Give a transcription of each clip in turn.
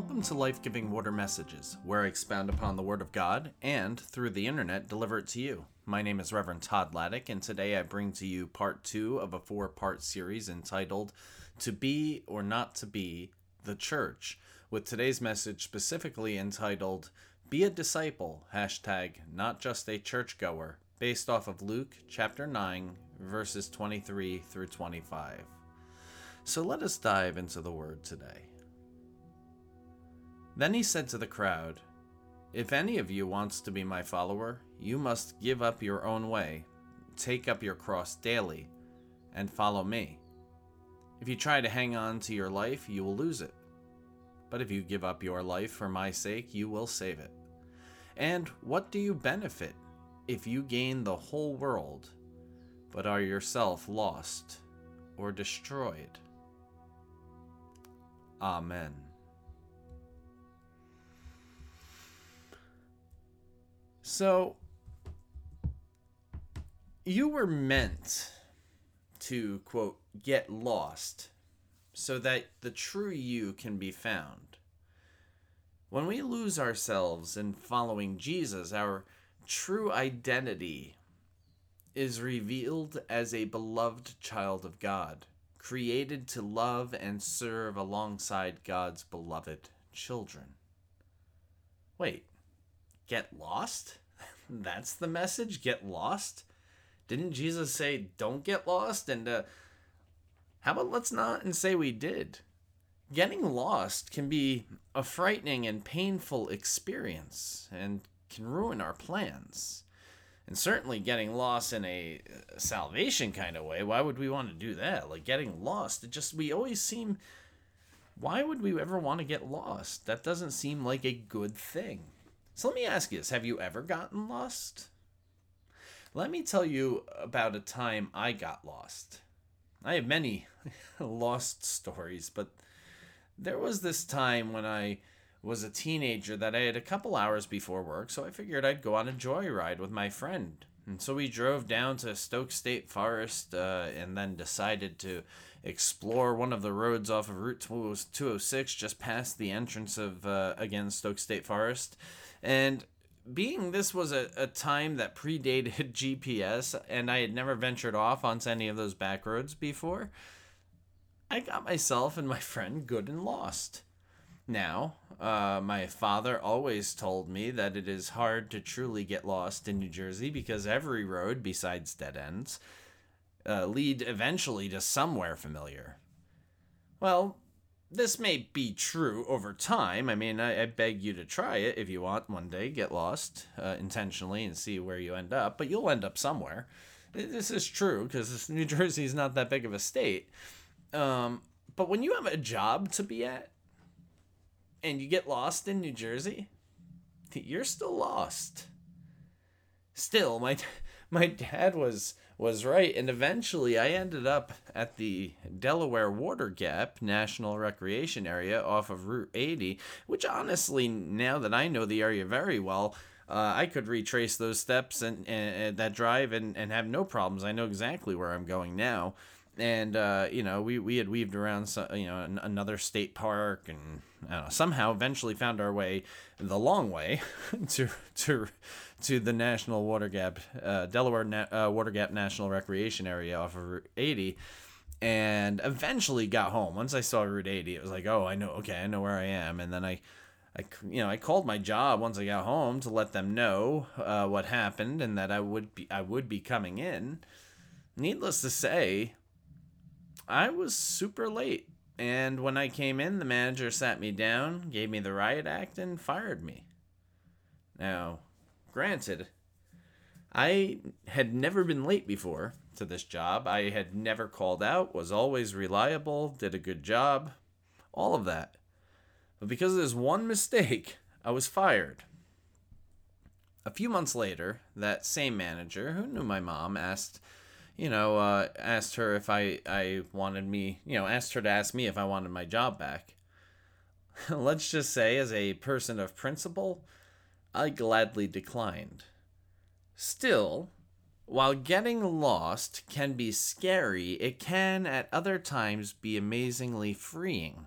Welcome to Life Giving Water Messages, where I expound upon the Word of God and, through the internet, deliver it to you. My name is Reverend Todd Laddick, and today I bring to you part two of a four part series entitled To Be or Not to Be the Church, with today's message specifically entitled Be a Disciple, hashtag not just a churchgoer, based off of Luke chapter 9, verses 23 through 25. So let us dive into the Word today. Then he said to the crowd, If any of you wants to be my follower, you must give up your own way, take up your cross daily, and follow me. If you try to hang on to your life, you will lose it. But if you give up your life for my sake, you will save it. And what do you benefit if you gain the whole world, but are yourself lost or destroyed? Amen. So, you were meant to, quote, get lost so that the true you can be found. When we lose ourselves in following Jesus, our true identity is revealed as a beloved child of God, created to love and serve alongside God's beloved children. Wait, get lost? That's the message? Get lost? Didn't Jesus say, don't get lost? And uh, how about let's not and say we did? Getting lost can be a frightening and painful experience and can ruin our plans. And certainly getting lost in a salvation kind of way, why would we want to do that? Like getting lost, it just, we always seem, why would we ever want to get lost? That doesn't seem like a good thing. So let me ask you this Have you ever gotten lost? Let me tell you about a time I got lost. I have many lost stories, but there was this time when I was a teenager that I had a couple hours before work, so I figured I'd go on a joyride with my friend. And so we drove down to Stokes State Forest uh, and then decided to explore one of the roads off of Route 206 just past the entrance of, uh, again, Stokes State Forest. And being this was a, a time that predated GPS and I had never ventured off onto any of those back roads before, I got myself and my friend good and lost. Now, uh, my father always told me that it is hard to truly get lost in New Jersey because every road, besides dead ends, uh, lead eventually to somewhere familiar. Well, this may be true over time. I mean, I, I, beg you to try it if you want one day, get lost uh, intentionally and see where you end up, but you'll end up somewhere. This is true because New Jersey is not that big of a state. Um, but when you have a job to be at and you get lost in New Jersey, you're still lost. Still, my my dad was was right. And eventually I ended up at the Delaware Water Gap National Recreation Area off of Route 80, which honestly, now that I know the area very well, uh, I could retrace those steps and, and, and, that drive and, and have no problems. I know exactly where I'm going now. And, uh, you know, we, we had weaved around, you know, another state park and know, somehow eventually found our way the long way to, to, to the National Water Gap, uh, Delaware Na- uh, Water Gap National Recreation Area off of Route 80, and eventually got home. Once I saw Route 80, it was like, oh, I know, okay, I know where I am. And then I, I, you know, I called my job once I got home to let them know uh, what happened and that I would be, I would be coming in. Needless to say, I was super late. And when I came in, the manager sat me down, gave me the riot act, and fired me. Now, Granted, I had never been late before to this job. I had never called out, was always reliable, did a good job, all of that. But because of this one mistake, I was fired. A few months later, that same manager, who knew my mom, asked, you know, uh, asked her if I, I wanted me, you know, asked her to ask me if I wanted my job back. Let's just say, as a person of principle, I gladly declined. Still, while getting lost can be scary, it can at other times be amazingly freeing.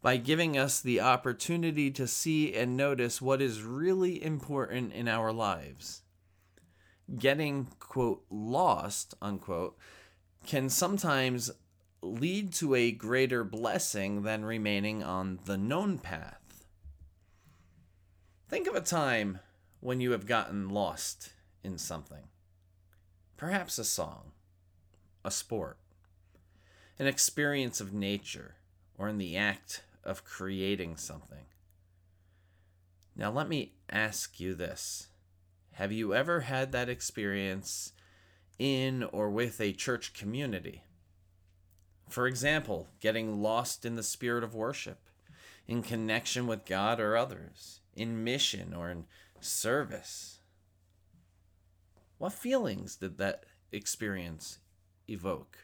by giving us the opportunity to see and notice what is really important in our lives. Getting, quote, lost, unquote, can sometimes lead to a greater blessing than remaining on the known path. Think of a time when you have gotten lost in something. Perhaps a song, a sport, an experience of nature, or in the act of creating something. Now, let me ask you this Have you ever had that experience in or with a church community? For example, getting lost in the spirit of worship, in connection with God or others, in mission or in service. What feelings did that experience evoke?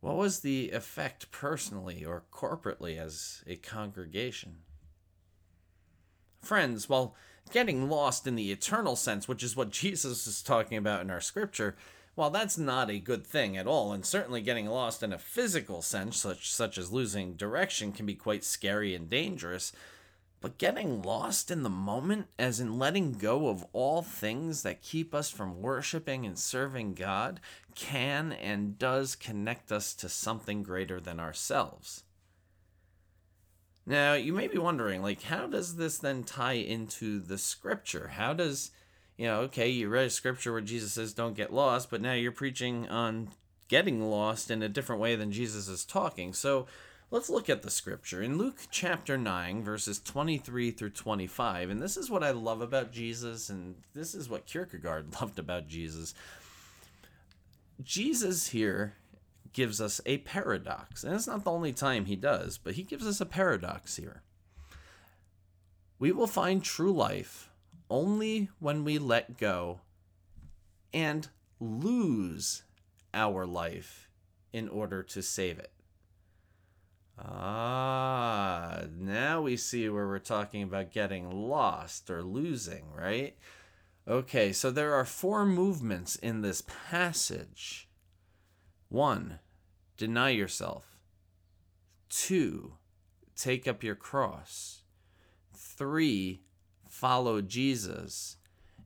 What was the effect personally or corporately as a congregation? Friends, while getting lost in the eternal sense, which is what Jesus is talking about in our scripture, while that's not a good thing at all, and certainly getting lost in a physical sense, such, such as losing direction, can be quite scary and dangerous, but getting lost in the moment, as in letting go of all things that keep us from worshiping and serving God, can and does connect us to something greater than ourselves. Now, you may be wondering, like, how does this then tie into the scripture? How does you know, okay, you read a scripture where Jesus says, don't get lost, but now you're preaching on getting lost in a different way than Jesus is talking. So let's look at the scripture. In Luke chapter 9, verses 23 through 25, and this is what I love about Jesus, and this is what Kierkegaard loved about Jesus. Jesus here gives us a paradox, and it's not the only time he does, but he gives us a paradox here. We will find true life only when we let go and lose our life in order to save it. Ah, now we see where we're talking about getting lost or losing, right? Okay, so there are four movements in this passage. One, deny yourself. Two, take up your cross. Three, follow Jesus,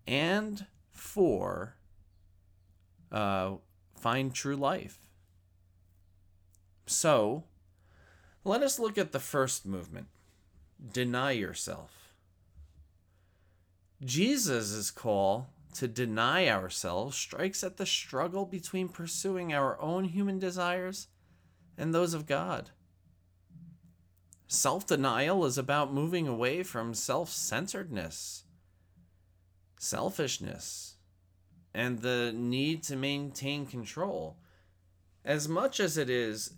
and four, uh, find true life. So, let us look at the first movement deny yourself. Jesus' call to deny ourselves strikes at the struggle between pursuing our own human desires and those of God. Self denial is about moving away from self centeredness, selfishness, and the need to maintain control, as much as it is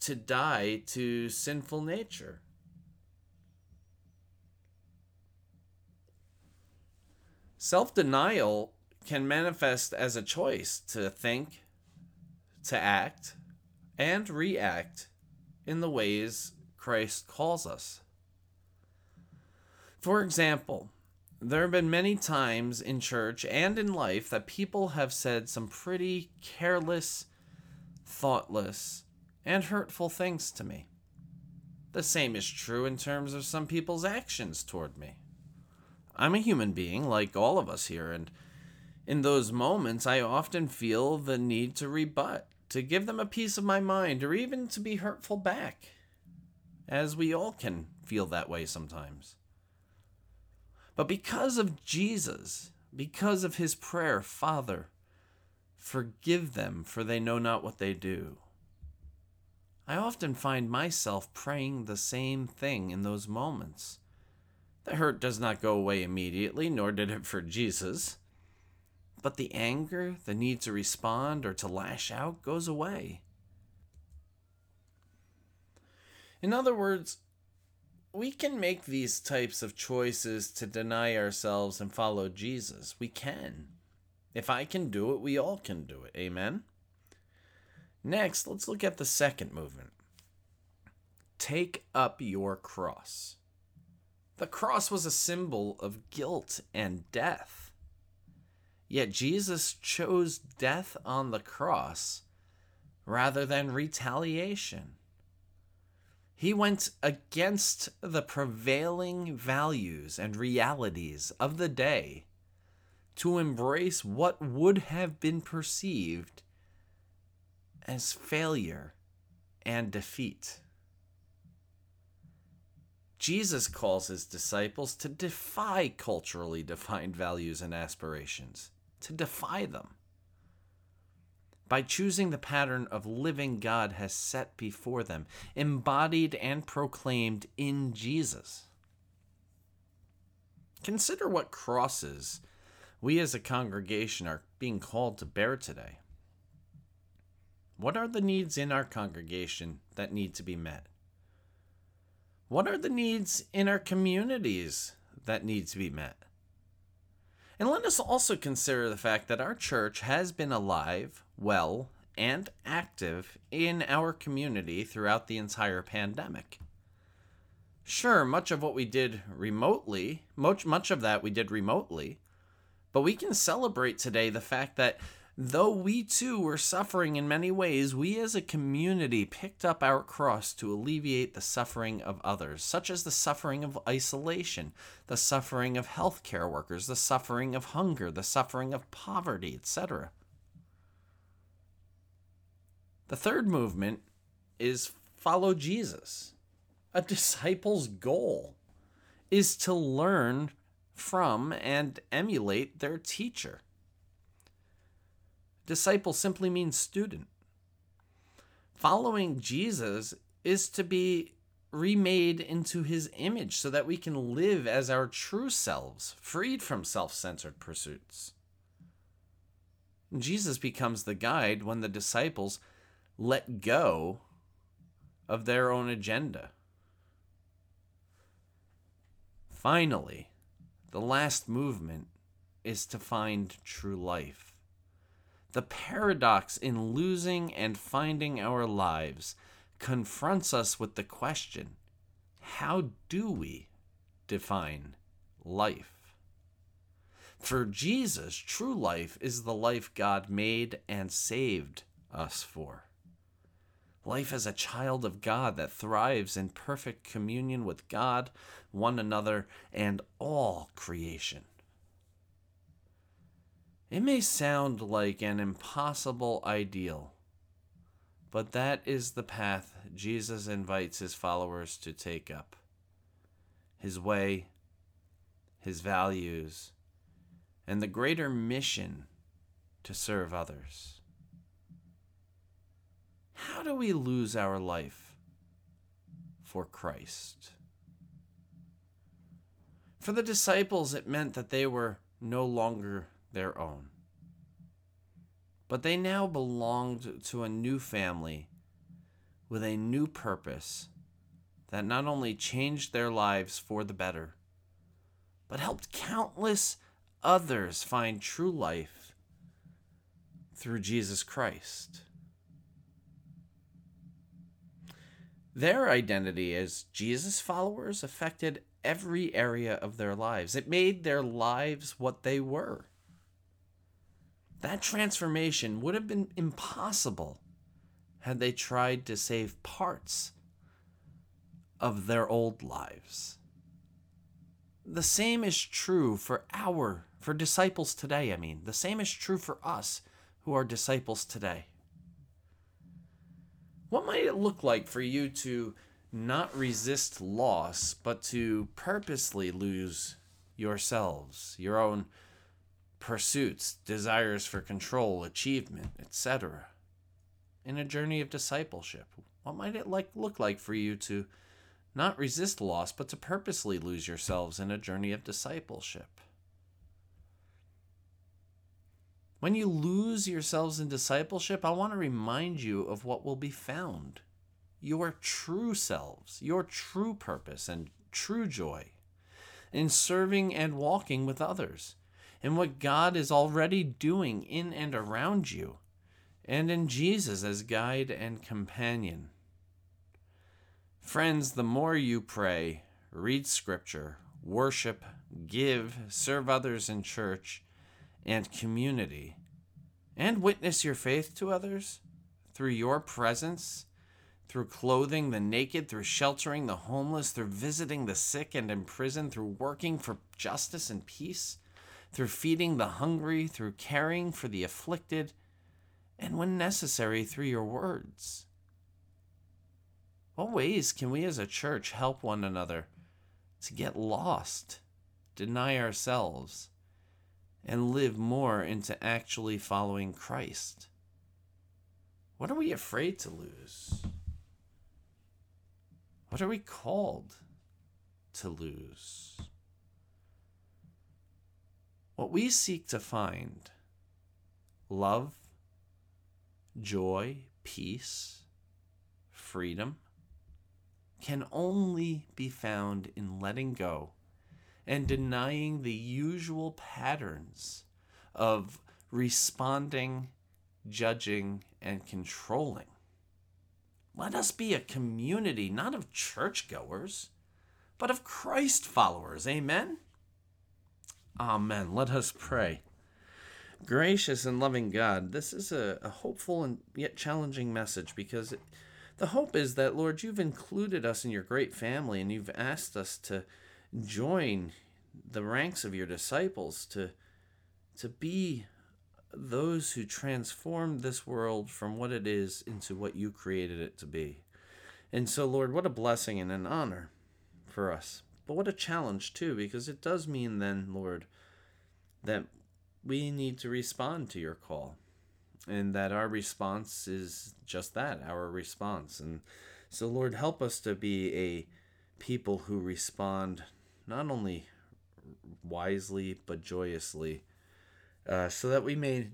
to die to sinful nature. Self denial can manifest as a choice to think, to act, and react in the ways Christ calls us. For example, there have been many times in church and in life that people have said some pretty careless, thoughtless, and hurtful things to me. The same is true in terms of some people's actions toward me. I'm a human being like all of us here, and in those moments, I often feel the need to rebut, to give them a piece of my mind, or even to be hurtful back as we all can feel that way sometimes. But because of Jesus, because of his prayer, Father, forgive them, for they know not what they do. I often find myself praying the same thing in those moments. The hurt does not go away immediately, nor did it for Jesus. But the anger, the need to respond or to lash out, goes away. In other words, we can make these types of choices to deny ourselves and follow Jesus. We can. If I can do it, we all can do it. Amen? Next, let's look at the second movement Take up your cross. The cross was a symbol of guilt and death. Yet Jesus chose death on the cross rather than retaliation. He went against the prevailing values and realities of the day to embrace what would have been perceived as failure and defeat. Jesus calls his disciples to defy culturally defined values and aspirations, to defy them by choosing the pattern of living God has set before them, embodied and proclaimed in Jesus. Consider what crosses we as a congregation are being called to bear today. What are the needs in our congregation that need to be met? What are the needs in our communities that need to be met? And let us also consider the fact that our church has been alive, well, and active in our community throughout the entire pandemic. Sure, much of what we did remotely, much, much of that we did remotely, but we can celebrate today the fact that Though we too were suffering in many ways, we as a community picked up our cross to alleviate the suffering of others, such as the suffering of isolation, the suffering of healthcare workers, the suffering of hunger, the suffering of poverty, etc. The third movement is follow Jesus. A disciple's goal is to learn from and emulate their teacher. Disciple simply means student. Following Jesus is to be remade into his image so that we can live as our true selves, freed from self centered pursuits. Jesus becomes the guide when the disciples let go of their own agenda. Finally, the last movement is to find true life. The paradox in losing and finding our lives confronts us with the question how do we define life? For Jesus, true life is the life God made and saved us for. Life as a child of God that thrives in perfect communion with God, one another, and all creation. It may sound like an impossible ideal, but that is the path Jesus invites his followers to take up. His way, his values, and the greater mission to serve others. How do we lose our life for Christ? For the disciples, it meant that they were no longer their own. But they now belonged to a new family with a new purpose that not only changed their lives for the better, but helped countless others find true life through Jesus Christ. Their identity as Jesus followers affected every area of their lives. It made their lives what they were. That transformation would have been impossible had they tried to save parts of their old lives. The same is true for our, for disciples today, I mean. The same is true for us who are disciples today. What might it look like for you to not resist loss, but to purposely lose yourselves, your own pursuits, desires for control, achievement, etc. In a journey of discipleship, what might it like look like for you to not resist loss, but to purposely lose yourselves in a journey of discipleship? When you lose yourselves in discipleship, I want to remind you of what will be found your true selves, your true purpose and true joy in serving and walking with others in what God is already doing in and around you, and in Jesus as guide and companion. Friends, the more you pray, read scripture, worship, give, serve others in church and community, and witness your faith to others through your presence, through clothing the naked, through sheltering the homeless, through visiting the sick and imprisoned, through working for justice and peace, through feeding the hungry, through caring for the afflicted, and when necessary, through your words. What ways can we as a church help one another to get lost, deny ourselves, and live more into actually following Christ? What are we afraid to lose? What are we called to lose? What we seek to find love, joy, peace, freedom can only be found in letting go and denying the usual patterns of responding, judging, and controlling. Let us be a community not of churchgoers, but of Christ followers. Amen. Amen. Let us pray. Gracious and loving God, this is a, a hopeful and yet challenging message because it, the hope is that, Lord, you've included us in your great family and you've asked us to join the ranks of your disciples, to, to be those who transform this world from what it is into what you created it to be. And so, Lord, what a blessing and an honor for us. But what a challenge, too, because it does mean then, Lord, that we need to respond to your call. And that our response is just that, our response. And so, Lord, help us to be a people who respond not only wisely, but joyously uh, so that we may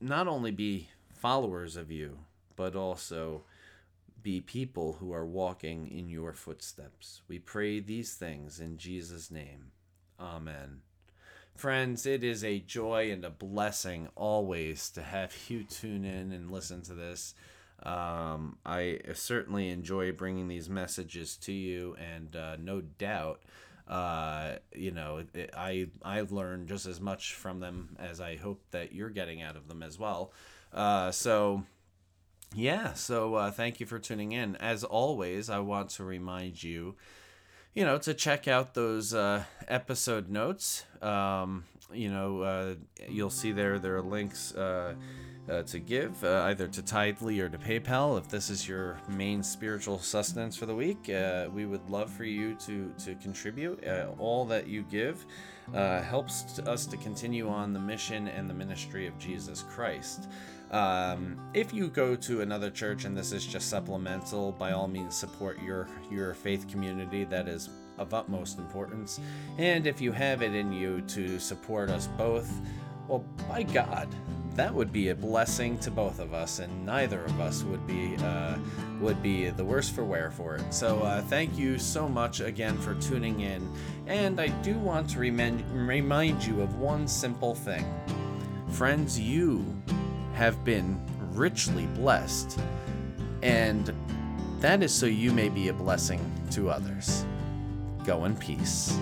not only be followers of you, but also be people who are walking in your footsteps. We pray these things in Jesus' name. Amen. Friends, it is a joy and a blessing always to have you tune in and listen to this. Um, I certainly enjoy bringing these messages to you, and uh, no doubt uh, you know, it, I I've learned just as much from them as I hope that you're getting out of them as well. Uh, so yeah, so uh, thank you for tuning in. As always, I want to remind you, you know, to check out those uh, episode notes. Um, you know, uh, you'll see there there are links uh, uh, to give, uh, either to Tithely or to PayPal. If this is your main spiritual sustenance for the week, uh, we would love for you to, to contribute. All that you give uh, helps us to continue on the mission and the ministry of Jesus Christ. Um, if you go to another church and this is just supplemental, by all means support your your faith community. That is of utmost importance. And if you have it in you to support us both, well, by God, that would be a blessing to both of us, and neither of us would be uh, would be the worse for wear for it. So uh, thank you so much again for tuning in, and I do want to remind remind you of one simple thing, friends. You have been richly blessed, and that is so you may be a blessing to others. Go in peace.